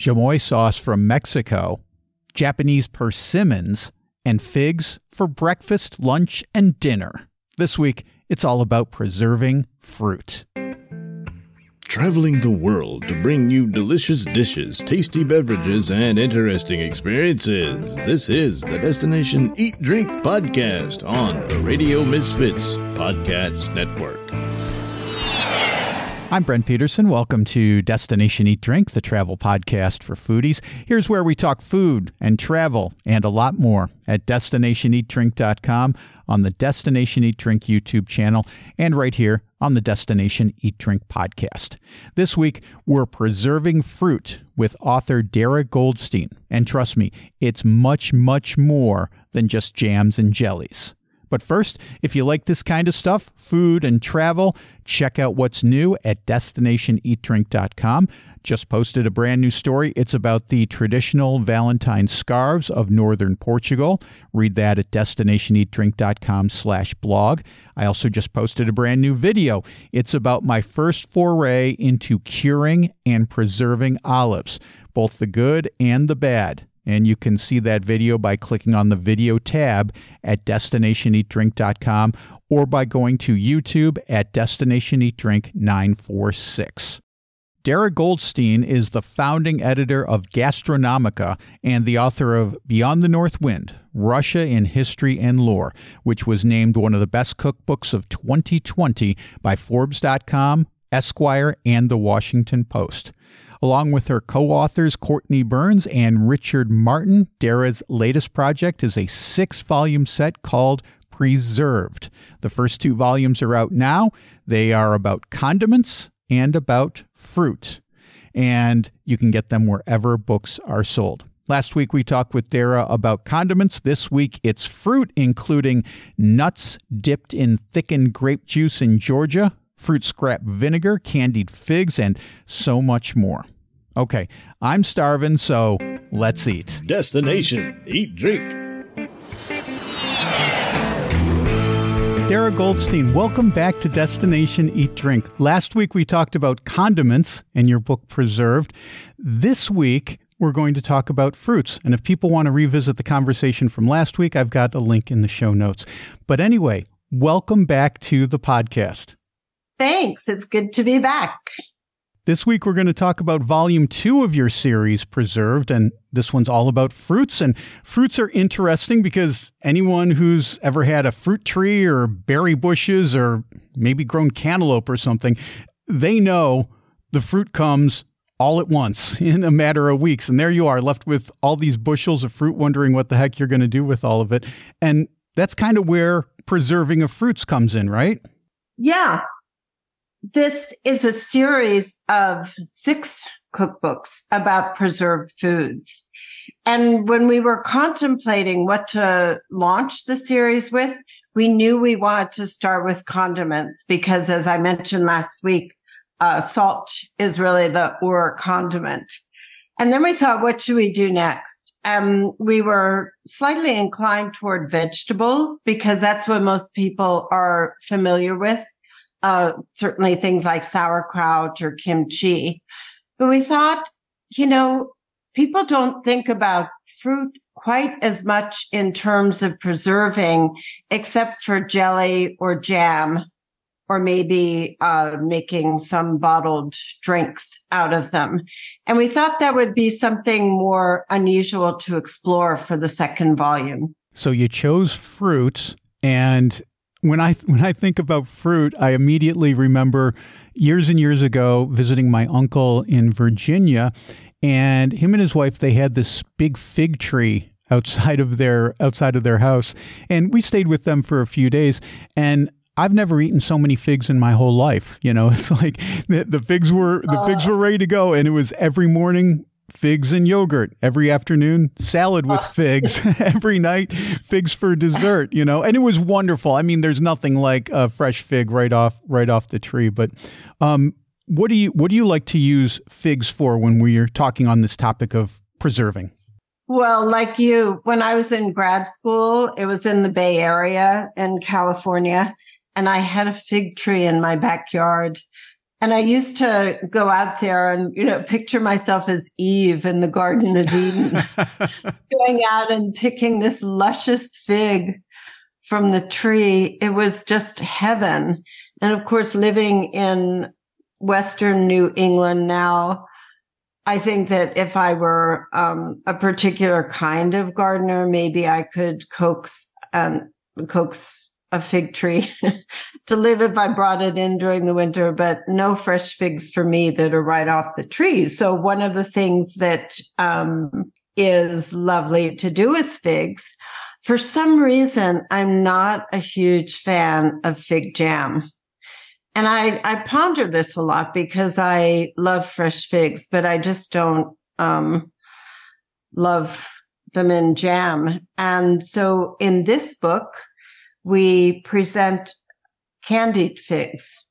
chamoy sauce from Mexico, Japanese persimmons, and figs for breakfast, lunch, and dinner. This week, it's all about preserving fruit. Traveling the world to bring you delicious dishes, tasty beverages, and interesting experiences. This is the Destination Eat Drink Podcast on the Radio Misfits Podcast Network. I'm Brent Peterson. Welcome to Destination Eat Drink, the travel podcast for foodies. Here's where we talk food and travel and a lot more at destinationeatdrink.com, on the Destination Eat Drink YouTube channel, and right here on the Destination Eat Drink podcast. This week, we're preserving fruit with author Darra Goldstein. And trust me, it's much, much more than just jams and jellies. But first, if you like this kind of stuff, food and travel, check out what's new at destinationeatdrink.com. Just posted a brand new story. It's about the traditional Valentine scarves of northern Portugal. Read that at destinationeatdrink.com slash blog. I also just posted a brand new video. It's about my first foray into curing and preserving olives, both the good and the bad. And you can see that video by clicking on the video tab at destinationeatdrink.com or by going to YouTube at Destination Eat Drink 946. Darra Goldstein is the founding editor of Gastronomica and the author of Beyond the North Wind Russia in History and Lore, which was named one of the best cookbooks of 2020 by Forbes.com, Esquire, and The Washington Post. Along with her co authors, Courtney Burns and Richard Martin, Darra's latest project is a six volume set called Preserved. The first two volumes are out now. They are about condiments and about fruit, and you can get them wherever books are sold. Last week we talked with Darra about condiments. This week it's fruit, including nuts dipped in thickened grape juice in Georgia, fruit scrap vinegar, candied figs, and so much more. Okay, I'm starving, so let's eat. Destination Eat Drink. Darra Goldstein, welcome back to Destination Eat Drink. Last week we talked about condiments and your book Preserved. This week we're going to talk about fruits. And if people want to revisit the conversation from last week, I've got a link in the show notes. But anyway, welcome back to the podcast. Thanks. It's good to be back. This week, we're going to talk about volume two of your series, Preserved. And this one's all about fruits. And fruits are interesting because anyone who's ever had a fruit tree or berry bushes or maybe grown cantaloupe or something, they know the fruit comes all at once in a matter of weeks. And there you are, left with all these bushels of fruit, wondering what the heck you're going to do with all of it. And that's kind of where preserving of fruits comes in, right? Yeah this is a series of six cookbooks about preserved foods. And when we were contemplating what to launch the series with, we knew we wanted to start with condiments because, as I mentioned last week, uh, salt is really the or condiment. And then we thought, what should we do next? Um, we were slightly inclined toward vegetables because that's what most people are familiar with uh, certainly things like sauerkraut or kimchi. But we thought, you know, people don't think about fruit quite as much in terms of preserving, except for jelly or jam, or maybe uh, making some bottled drinks out of them. And we thought that would be something more unusual to explore for the second volume. So you chose fruit and when I when I think about fruit, I immediately remember years and years ago visiting my uncle in Virginia, and him and his wife they had this big fig tree outside of their outside of their house, and we stayed with them for a few days, and I've never eaten so many figs in my whole life. You know, it's like the, the figs were the figs were ready to go, and it was every morning figs and yogurt every afternoon, salad with figs every night, figs for dessert, you know. And it was wonderful. I mean, there's nothing like a fresh fig right off right off the tree, but um, what do you what do you like to use figs for when we're talking on this topic of preserving? Well, like you, when I was in grad school, it was in the Bay Area in California, and I had a fig tree in my backyard And I used to go out there and, you know, picture myself as Eve in the Garden of Eden, going out and picking this luscious fig from the tree. It was just heaven. And of course, living in Western New England now, I think that if I were um, a particular kind of gardener, maybe I could coax and coax a fig tree to live if I brought it in during the winter, but no fresh figs for me that are right off the tree. So one of the things that um, is lovely to do with figs, for some reason, I'm not a huge fan of fig jam. And I, I ponder this a lot because I love fresh figs, but I just don't um, love them in jam. And so in this book, we present candied figs.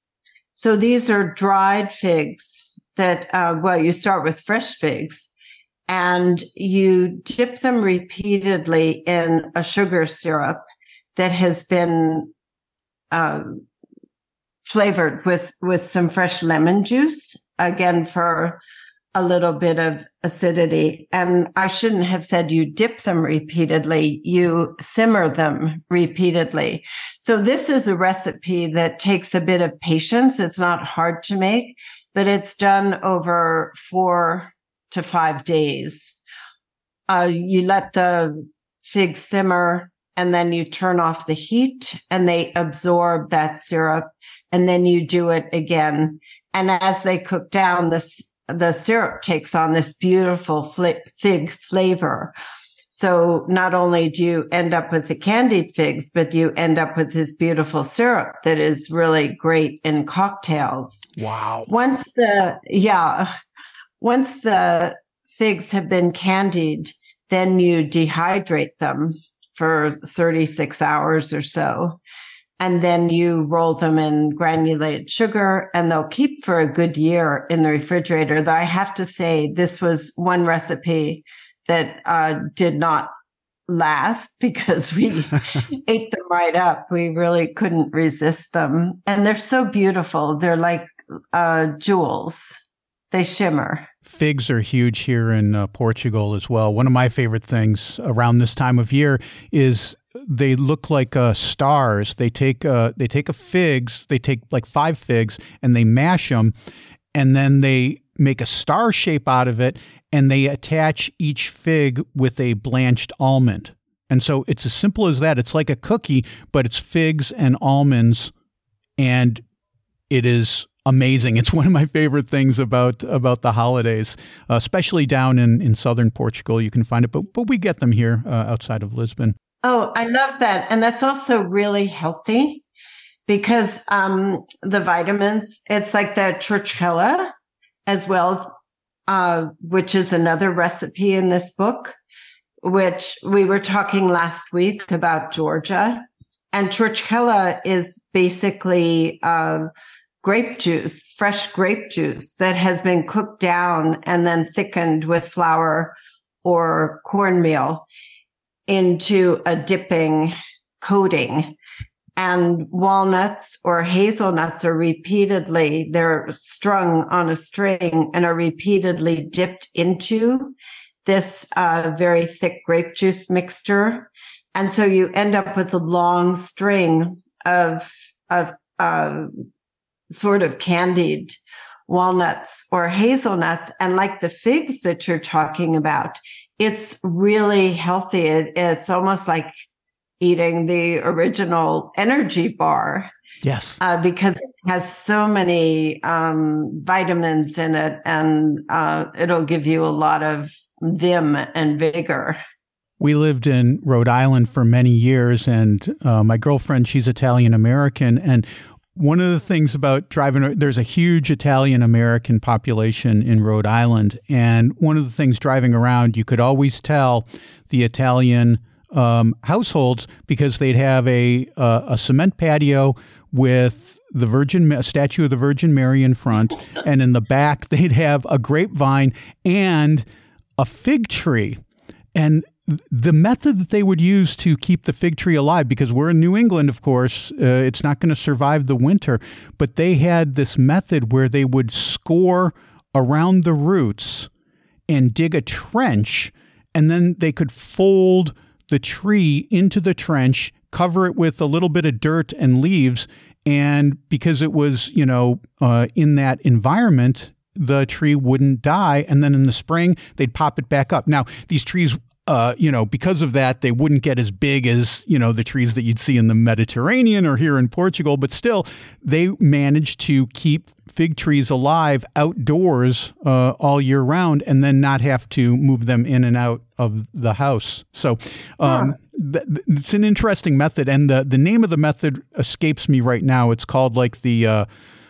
So these are dried figs that, uh, well, you start with fresh figs and you dip them repeatedly in a sugar syrup that has been uh, flavored with with some fresh lemon juice again for a little bit of acidity. And I shouldn't have said you dip them repeatedly. You simmer them repeatedly. So this is a recipe that takes a bit of patience. It's not hard to make, but it's done over four to five days. Uh, you let the figs simmer and then you turn off the heat and they absorb that syrup and then you do it again. And as they cook down, this the syrup takes on this beautiful fig flavor. So not only do you end up with the candied figs, but you end up with this beautiful syrup that is really great in cocktails. Wow. Once the, yeah, once the figs have been candied, then you dehydrate them for 36 hours or so and then you roll them in granulated sugar and they'll keep for a good year in the refrigerator. Though I have to say, this was one recipe that uh, did not last because we ate them right up. We really couldn't resist them. And they're so beautiful. They're like uh, jewels, they shimmer. Figs are huge here in uh, Portugal as well. One of my favorite things around this time of year is they look like uh, stars. They take uh, they take a figs, they take like five figs, and they mash them, and then they make a star shape out of it, and they attach each fig with a blanched almond. And so it's as simple as that. It's like a cookie, but it's figs and almonds, and it is amazing. It's one of my favorite things about about the holidays, especially down in, in southern Portugal. You can find it, but but we get them here uh, outside of Lisbon. Oh, I love that. And that's also really healthy because um, the vitamins, it's like the churchkhela as well, uh, which is another recipe in this book, which we were talking last week about Georgia. And churchkhela is basically uh, grape juice, fresh grape juice that has been cooked down and then thickened with flour or cornmeal into a dipping coating. And walnuts or hazelnuts are repeatedly they're strung on a string and are repeatedly dipped into this uh, very thick grape juice mixture. And so you end up with a long string of of uh, sort of candied walnuts or hazelnuts. And like the figs that you're talking about it's really healthy. It, it's almost like eating the original energy bar. Yes. Uh, because it has so many um, vitamins in it and uh, it'll give you a lot of vim and vigor. We lived in Rhode Island for many years, and uh, my girlfriend, she's Italian American. And one of the things about driving, there's a huge Italian American population in Rhode Island. And one of the things driving around, you could always tell the Italian um, households because they'd have a, uh, a cement patio with the Virgin a statue of the Virgin Mary in front, and in the back they'd have a grapevine and a fig tree. And the method that they would use to keep the fig tree alive, because we're in New England, of course, uh, it's not going to survive the winter, but they had this method where they would score around the roots and dig a trench, and then they could fold the tree into the trench, cover it with a little bit of dirt and leaves, and because it was, you know, uh, in that environment, the tree wouldn't die. And then in the spring, they'd pop it back up. Now, these trees uh, you know, because of that, they wouldn't get as big as, you know, the trees that you'd see in the Mediterranean or here in Portugal, but still, they managed to keep fig trees alive outdoors uh, all year round and then not have to move them in and out of the house. So um, th- it's an interesting method. And the, the name of the method escapes me right now. It's called like the, uh,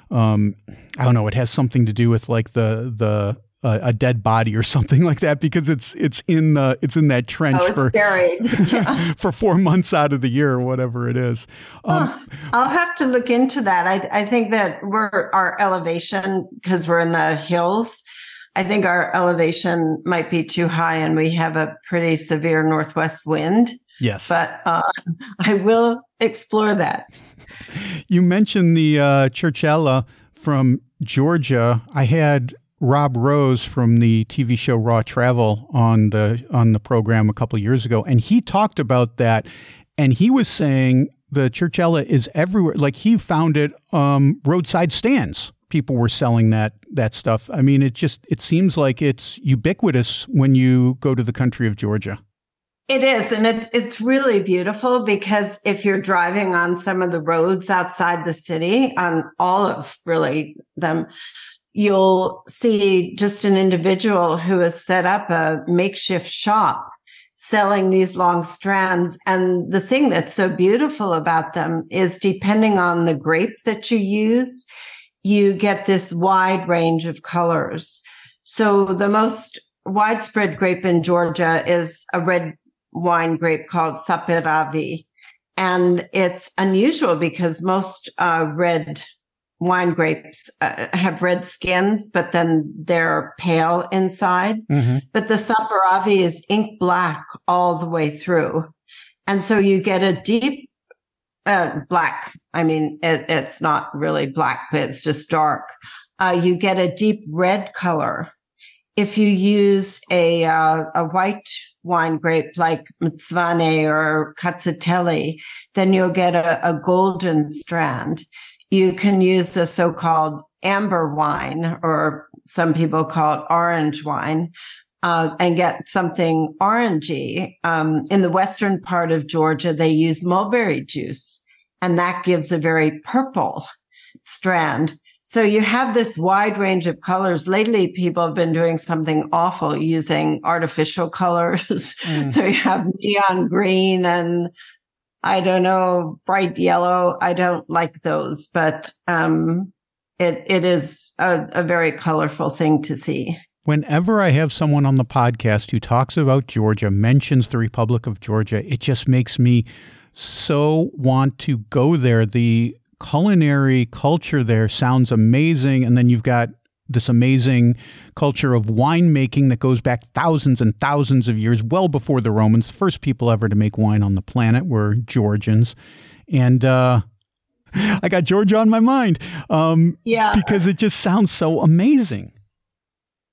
um, I don't know, it has something to do with like the, the, a, a, dead body or something like that because it's it's in the it's in that trench oh, for yeah. for four months out of the year or whatever it is. Um, I'll have to look into that. I I think that we're our elevation because we're in the hills. I think our elevation might be too high, and we have a pretty severe northwest wind. Yes, but uh, I will explore that. You mentioned the uh, Churchkhela from Georgia. I had Rob Rose from the TV show Raw Travel on the on the program a couple years ago, and he talked about that, and he was saying the Churchkhela is everywhere. Like he found it um, roadside stands. People were selling that that stuff. I mean, it just it seems like it's ubiquitous when you go to the country of Georgia. It is, and it, it's really beautiful because if you're driving on some of the roads outside the city, on all of really them, you'll see just an individual who has set up a makeshift shop selling these long strands. And the thing that's so beautiful about them is depending on the grape that you use, you get this wide range of colors. So the most widespread grape in Georgia is a red wine grape called Saperavi. And it's unusual because most uh, red wine grapes uh, have red skins, but then they're pale inside. Mm-hmm. But the Saperavi is ink black all the way through. And so you get a deep uh, black. I mean, it, it's not really black, but it's just dark. Uh, you get a deep red color. If you use a uh, a white wine grape like Mtsvane or Rkatsiteli, then you'll get a, a golden strand you can use the so-called amber wine, or some people call it orange wine, uh, and get something orangey. Um, in the western part of Georgia, they use mulberry juice, and that gives a very purple strand. So you have this wide range of colors. Lately, people have been doing something awful using artificial colors. Mm. so you have neon green and I don't know, bright yellow. I don't like those, but um, it it is a, a very colorful thing to see. Whenever I have someone on the podcast who talks about Georgia, mentions the Republic of Georgia, it just makes me so want to go there. The culinary culture there sounds amazing. And then you've got this amazing culture of winemaking that goes back thousands and thousands of years, well before the Romans. The first people ever to make wine on the planet were Georgians. And uh, I got Georgia on my mind. Um, yeah. Because it just sounds so amazing.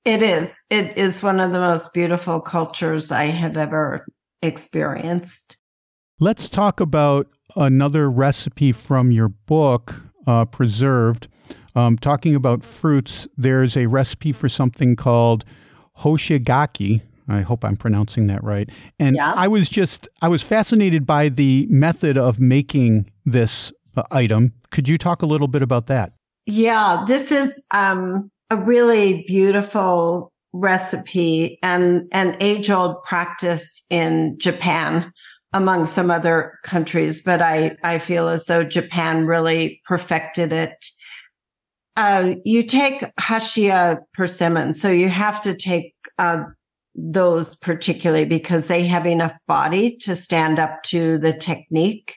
It is. It is one of the most beautiful cultures I have ever experienced. Let's talk about another recipe from your book, uh, Preserved. Um, talking about fruits, there's a recipe for something called hoshigaki. I hope I'm pronouncing that right. And yeah. I was just, I was fascinated by the method of making this uh, item. Could you talk a little bit about that? Yeah, this is um, a really beautiful recipe and an age old practice in Japan among some other countries, but I, I feel as though Japan really perfected it uh, you take Hachiya persimmons. So you have to take uh, those particularly because they have enough body to stand up to the technique.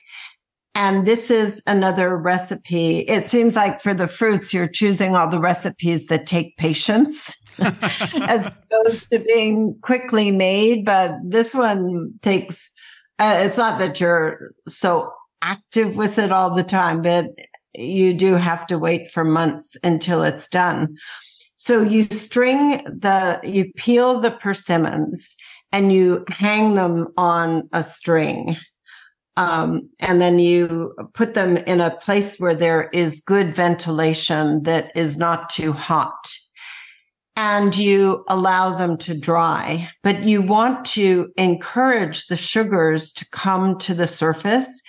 And this is another recipe. It seems like for the fruits, you're choosing all the recipes that take patience. as opposed to being quickly made. But this one takes, uh, it's not that you're so active with it all the time, but you do have to wait for months until it's done. So you string the, you peel the persimmons and you hang them on a string. Um, and then you put them in a place where there is good ventilation that is not too hot. And you allow them to dry, but you want to encourage the sugars to come to the surface.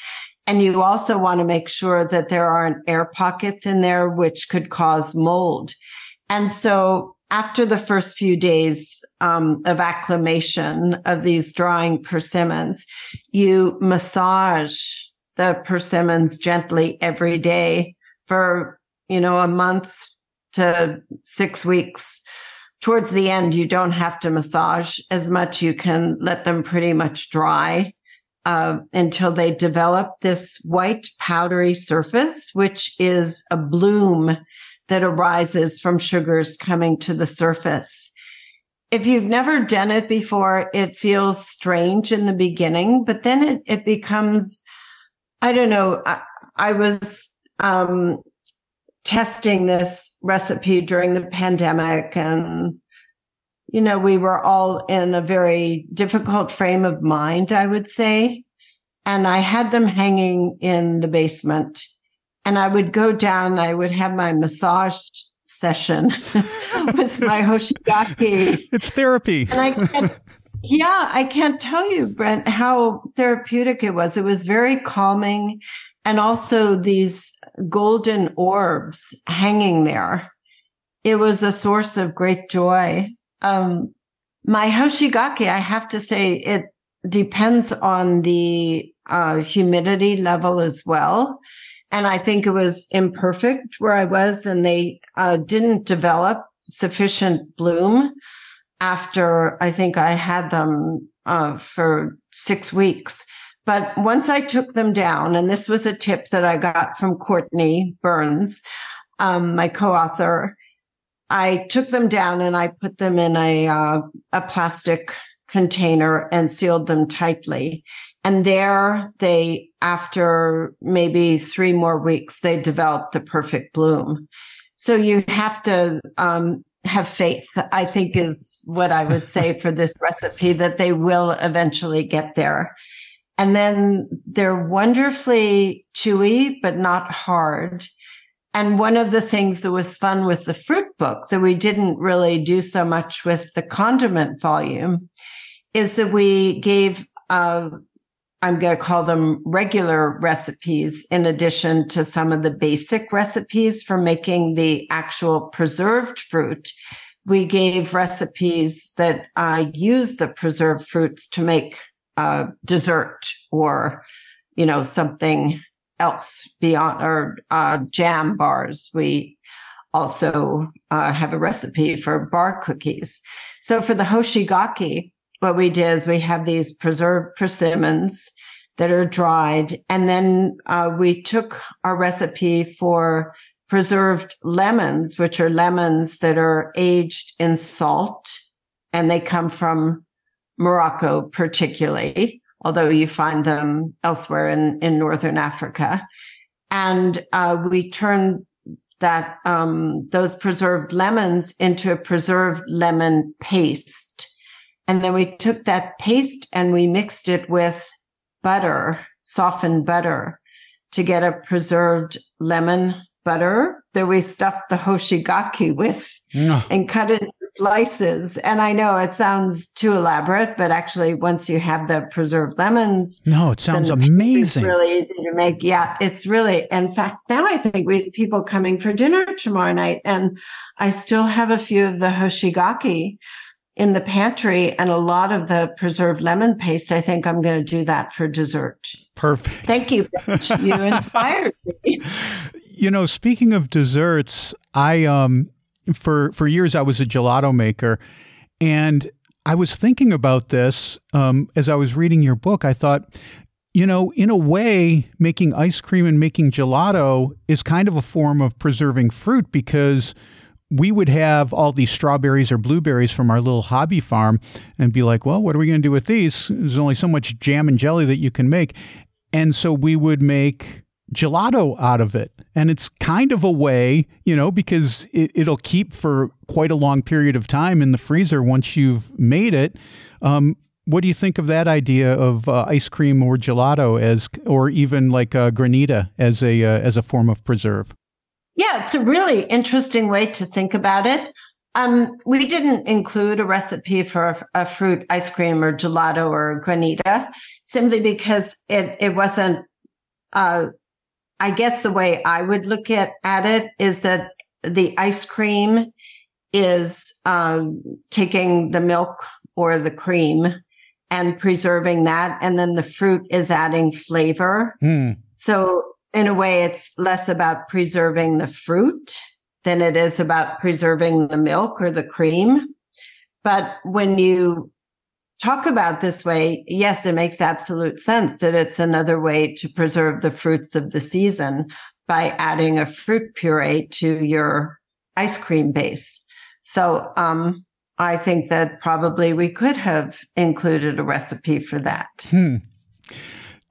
And you also want to make sure that there aren't air pockets in there, which could cause mold. And so after the first few days um, of acclimation of these drying persimmons, you massage the persimmons gently every day for, you know, a month to six weeks. Towards the end, you don't have to massage as much. You can let them pretty much dry uh, until they develop this white powdery surface, which is a bloom that arises from sugars coming to the surface. If you've never done it before, it feels strange in the beginning, but then it, it becomes, I don't know. I, I was, um, testing this recipe during the pandemic and, you know, we were all in a very difficult frame of mind, I would say. And I had them hanging in the basement and I would go down, I would have my massage session with my Hoshigaki. It's therapy. And I yeah, I can't tell you, Brent, how therapeutic it was. It was very calming. And also these golden orbs hanging there. It was a source of great joy. Um, my Hoshigaki, I have to say, it depends on the uh, humidity level as well and I think it was imperfect where I was and they uh, didn't develop sufficient bloom after I think I had them uh, for six weeks. But once I took them down, and this was a tip that I got from Courtney Burns, um, my co-author, I took them down and I put them in a uh, a plastic container and sealed them tightly. And there they, after maybe three more weeks, they develop the perfect bloom. So you have to, um, have faith, I think is what I would say for this recipe that they will eventually get there. And then they're wonderfully chewy, but not hard. And one of the things that was fun with the fruit book that we didn't really do so much with the condiment volume is that we gave uh, I'm going to call them regular recipes in addition to some of the basic recipes for making the actual preserved fruit. We gave recipes that uh, use the preserved fruits to make uh, dessert or, you know, something else beyond or uh, jam bars. We also uh, have a recipe for bar cookies. So for the hoshigaki, what we did is we have these preserved persimmons that are dried. And then uh, we took our recipe for preserved lemons, which are lemons that are aged in salt and they come from Morocco, particularly, although you find them elsewhere in, in Northern Africa. And uh, we turned that um, those preserved lemons into a preserved lemon paste. And then we took that paste and we mixed it with butter, softened butter to get a preserved lemon butter that we stuffed the hoshigaki with no. and cut it into slices. And I know it sounds too elaborate, but actually once you have the preserved lemons. No, it sounds amazing. It's really easy to make. Yeah, it's really, in fact, now I think we have people coming for dinner tomorrow night and I still have a few of the hoshigaki in the pantry and a lot of the preserved lemon paste. I think I'm going to do that for dessert. Perfect. Thank you. you inspired me. You know, speaking of desserts, I um for for years I was a gelato maker and I was thinking about this um, as I was reading your book. I thought, you know, in a way, making ice cream and making gelato is kind of a form of preserving fruit because we would have all these strawberries or blueberries from our little hobby farm and be like, well, what are we going to do with these? There's only so much jam and jelly that you can make. And so we would make gelato out of it. And it's kind of a way, you know, because it, will keep for quite a long period of time in the freezer once you've made it. Um, what do you think of that idea of uh, ice cream or gelato as, or even like uh, granita as a uh, as a form of preserve? Yeah, it's a really interesting way to think about it. Um, we didn't include a recipe for a, a, fruit ice cream or gelato or granita simply because it, it wasn't, uh, I guess the way I would look at, at it is that the ice cream is, um, taking the milk or the cream and preserving that. And then the fruit is adding flavor. Mm. So in a way, it's less about preserving the fruit than it is about preserving the milk or the cream. But when you talk about this way, yes, it makes absolute sense that it's another way to preserve the fruits of the season by adding a fruit puree to your ice cream base. So, um, I think that probably we could have included a recipe for that. Hmm.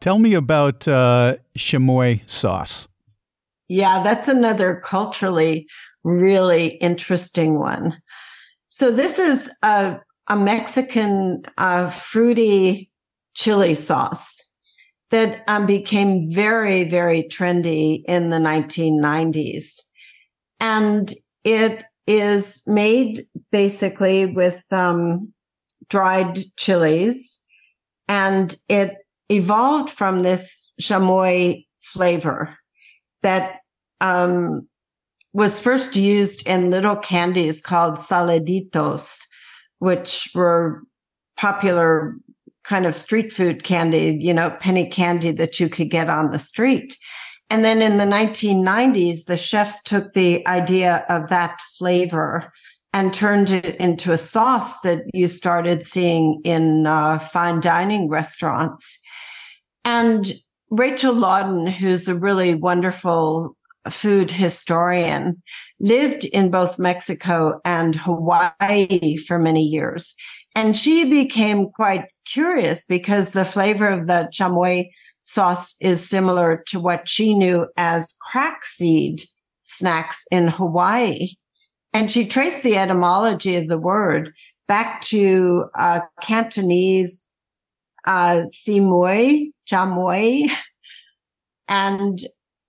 Tell me about uh, chamoy sauce. Yeah, that's another culturally really interesting one. So this is a, a Mexican uh, fruity chili sauce that um, became very, very trendy in the 1990s. And it is made basically with um, dried chilies and it evolved from this chamoy flavor that um, was first used in little candies called saladitos, which were popular kind of street food candy, you know, penny candy that you could get on the street. And then in the 1990s, the chefs took the idea of that flavor and turned it into a sauce that you started seeing in uh, fine dining restaurants. And Rachel Laudan, who's a really wonderful food historian, lived in both Mexico and Hawaii for many years. And she became quite curious because the flavor of the chamoy sauce is similar to what she knew as crack seed snacks in Hawaii. And she traced the etymology of the word back to uh, Cantonese uh, simoi, chamoy. And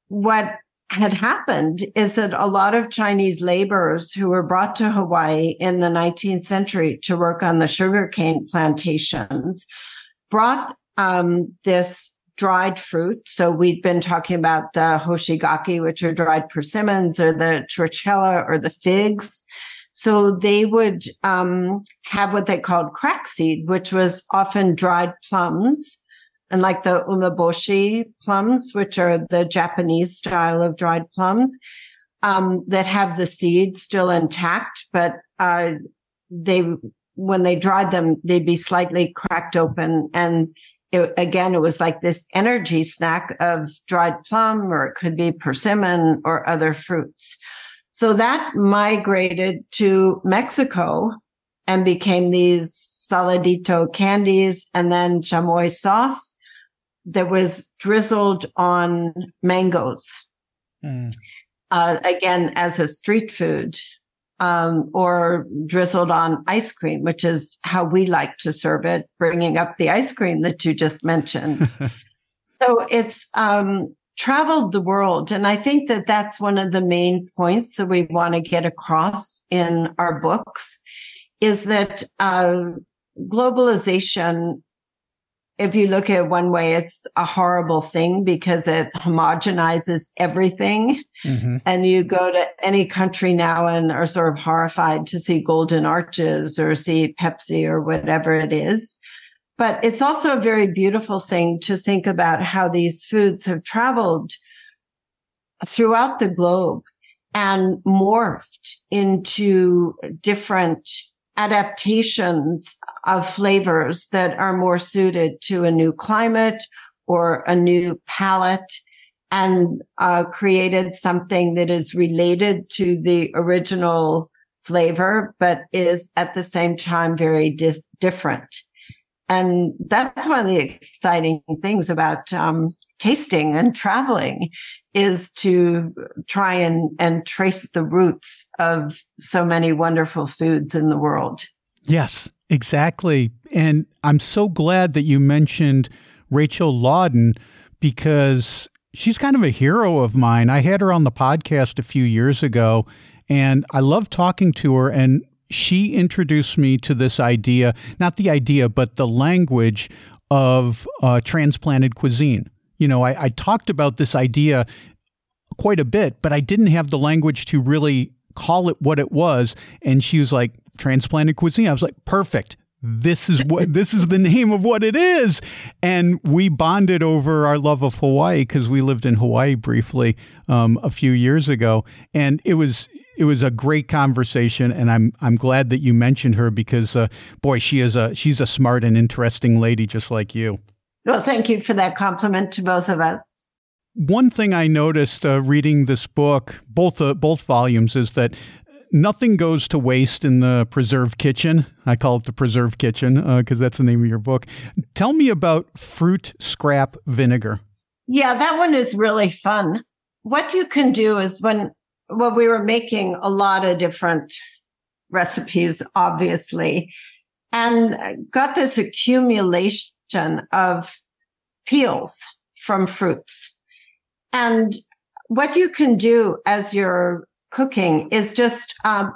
what had happened is that a lot of Chinese laborers who were brought to Hawaii in the 19th century to work on the sugarcane plantations brought um, this dried fruit. So we'd been talking about the hoshigaki, which are dried persimmons, or the churchkhela, or the figs. So they would um, have what they called crack seed, which was often dried plums and like the umeboshi plums, which are the Japanese style of dried plums, um, that have the seed still intact, but, uh, they, when they dried them, they'd be slightly cracked open. And it, again, it was like this energy snack of dried plum, or it could be persimmon or other fruits. So that migrated to Mexico and became these saladito candies and then chamoy sauce that was drizzled on mangoes. Mm. Uh, again, as a street food, um, or drizzled on ice cream, which is how we like to serve it, bringing up the ice cream that you just mentioned. so it's, um, traveled the world. And I think that that's one of the main points that we want to get across in our books is that, uh, globalization if you look at it one way, it's a horrible thing because it homogenizes everything. Mm-hmm. And you go to any country now and are sort of horrified to see golden arches or see Pepsi or whatever it is. But it's also a very beautiful thing to think about how these foods have traveled throughout the globe and morphed into different adaptations of flavors that are more suited to a new climate or a new palate. and uh, created something that is related to the original flavor, but is at the same time very di- different. And that's one of the exciting things about um, tasting and traveling is to try and, and trace the roots of so many wonderful foods in the world. Yes, exactly. And I'm so glad that you mentioned Rachel Laudan because she's kind of a hero of mine. I had her on the podcast a few years ago and I love talking to her and she introduced me to this idea, not the idea, but the language of uh, transplanted cuisine. You know, I, I talked about this idea quite a bit, but I didn't have the language to really call it what it was. And she was like, transplanted cuisine. I was like, perfect. This is what this is the name of what it is. And we bonded over our love of Hawaii because we lived in Hawaii briefly um, a few years ago. And it was it was a great conversation, and I'm I'm glad that you mentioned her because uh, boy, she is a she's a smart and interesting lady just like you. Well, thank you for that compliment to both of us. One thing I noticed uh, reading this book, both uh, both volumes, is that nothing goes to waste in the preserve kitchen. I call it the preserve kitchen because uh, that's the name of your book. Tell me about fruit scrap vinegar. Yeah, that one is really fun. What you can do is when well, we were making a lot of different recipes, obviously, and got this accumulation of peels from fruits. And what you can do as you're cooking is just um,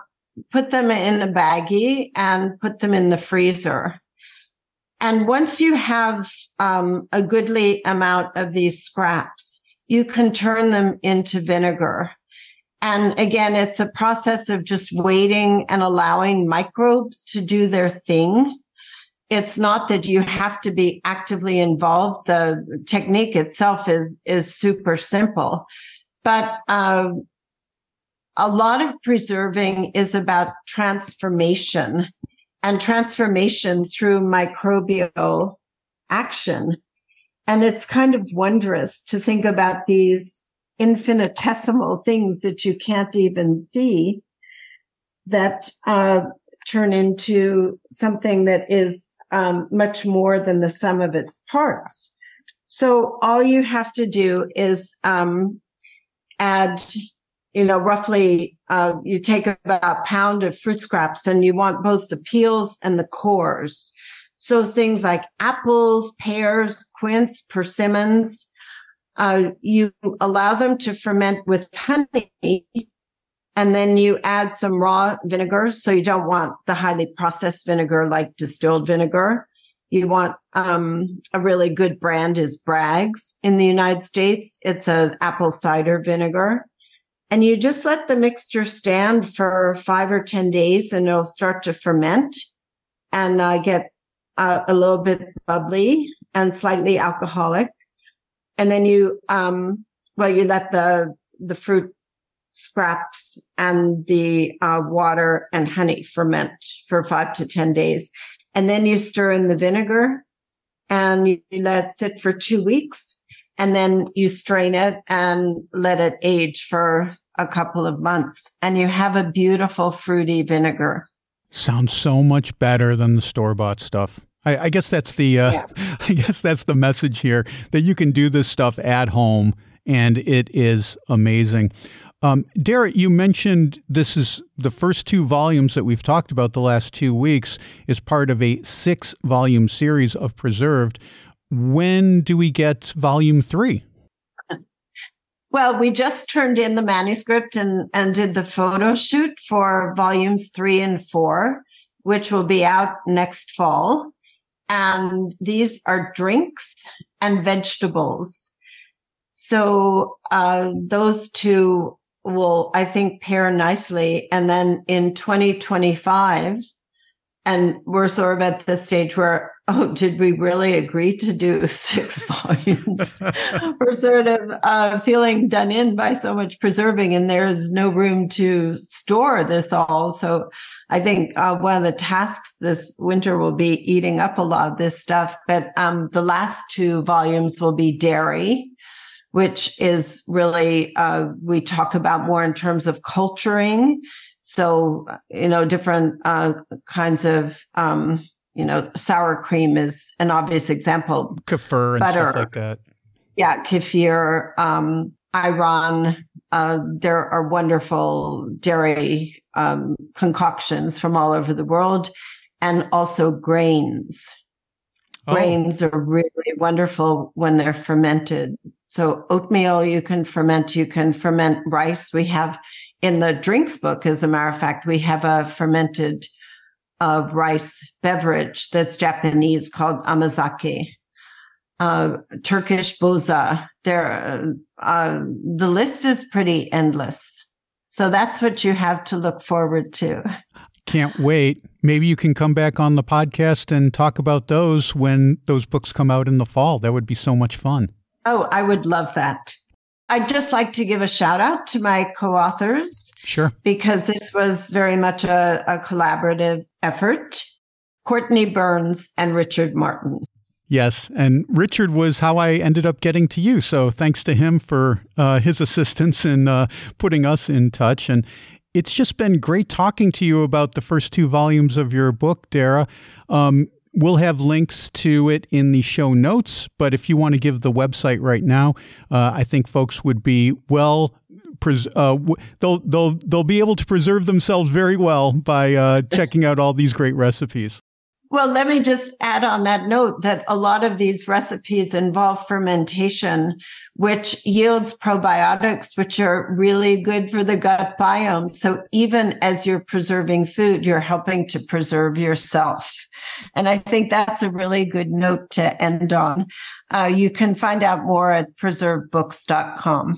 put them in a baggie and put them in the freezer. And once you have um, a goodly amount of these scraps, you can turn them into vinegar. And again, it's a process of just waiting and allowing microbes to do their thing. It's not that you have to be actively involved. The technique itself is, is super simple, but, uh, a lot of preserving is about transformation and transformation through microbial action. And it's kind of wondrous to think about these infinitesimal things that you can't even see that uh, turn into something that is um, much more than the sum of its parts. So all you have to do is um, add, you know, roughly uh, you take about a pound of fruit scraps, and you want both the peels and the cores. So things like apples, pears, quince, persimmons, uh, you allow them to ferment with honey and then you add some raw vinegar. So you don't want the highly processed vinegar like distilled vinegar. You want um, a really good brand is Bragg's in the United States. It's an apple cider vinegar. And you just let the mixture stand for five or 10 days and it'll start to ferment and uh, get uh, a little bit bubbly and slightly alcoholic and then you um well you let the the fruit scraps and the uh, water and honey ferment for five to ten days. And then you stir in the vinegar and you let it sit for two weeks. And then you strain it and let it age for a couple of months. And you have a beautiful fruity vinegar. Sounds so much better than the store-bought stuff I, I guess that's the uh, yeah. I guess that's the message here that you can do this stuff at home and it is amazing. Um, Darra, you mentioned this is the first two volumes that we've talked about the last two weeks is part of a six volume series of Preserved. When do we get volume three? Well, we just turned in the manuscript and, and did the photo shoot for volumes three and four, which will be out next fall. And these are drinks and vegetables. So, uh, those two will, I think, pair nicely. And then in 2025, and we're sort of at the stage where, oh, did we really agree to do six volumes? we're sort of uh, feeling done in by so much preserving, and there's no room to store this all. So I think uh, one of the tasks this winter will be eating up a lot of this stuff. But um, the last two volumes will be dairy which is really, uh, we talk about more in terms of culturing. So, you know, different uh, kinds of, um, you know, sour cream is an obvious example. Kefir and Butter. stuff like that. Yeah, kefir, um, ayran. Uh, there are wonderful dairy um, concoctions from all over the world, and also grains. Oh. Grains are really wonderful when they're fermented. So oatmeal you can ferment. You can ferment rice. We have in the drinks book, as a matter of fact, we have a fermented uh, rice beverage that's Japanese called amazake. Uh, Turkish boza. There, uh, the list is pretty endless. So that's what you have to look forward to. Can't wait. Maybe you can come back on the podcast and talk about those when those books come out in the fall. That would be so much fun. Oh, I would love that. I'd just like to give a shout out to my co authors. Sure. Because this was very much a, a collaborative effort Cortney Burns and Richard Martin. Yes, and Richard was how I ended up getting to you. So thanks to him for uh, his assistance in uh, putting us in touch. And it's just been great talking to you about the first two volumes of your book, Darra. Um, we'll have links to it in the show notes, but if you want to give the website right now, uh, I think folks would be well. Pres- uh, they'll they'll they'll be able to preserve themselves very well by uh, checking out all these great recipes. Well, let me just add on that note that a lot of these recipes involve fermentation, which yields probiotics, which are really good for the gut biome. So even as you're preserving food, you're helping to preserve yourself. And I think that's a really good note to end on. Uh, you can find out more at preservedbooks.com.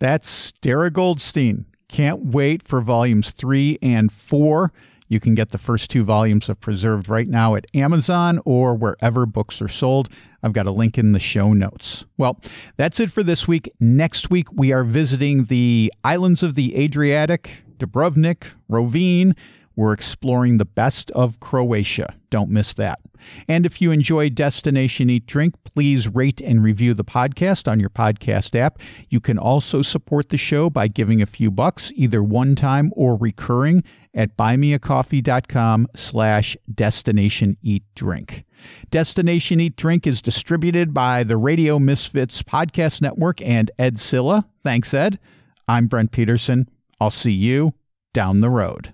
That's Darra Goldstein. Can't wait for volumes three and four. You can get the first two volumes of Preserved right now at Amazon or wherever books are sold. I've got a link in the show notes. Well, that's it for this week. Next week, we are visiting the islands of the Adriatic, Dubrovnik, Rovinj. We're exploring the best of Croatia. Don't miss that. And if you enjoy Destination Eat Drink, please rate and review the podcast on your podcast app. You can also support the show by giving a few bucks, either one time or recurring, at buymeacoffee.com slash destination eat drink. Destination Eat Drink is distributed by the Radio Misfits Podcast Network and Ed Silla. Thanks, Ed. I'm Brent Peterson. I'll see you down the road.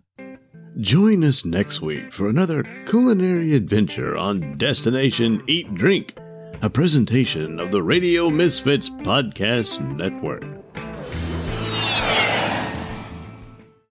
Join us next week for another culinary adventure on Destination Eat Drink, a presentation of the Radio Misfits Podcast Network.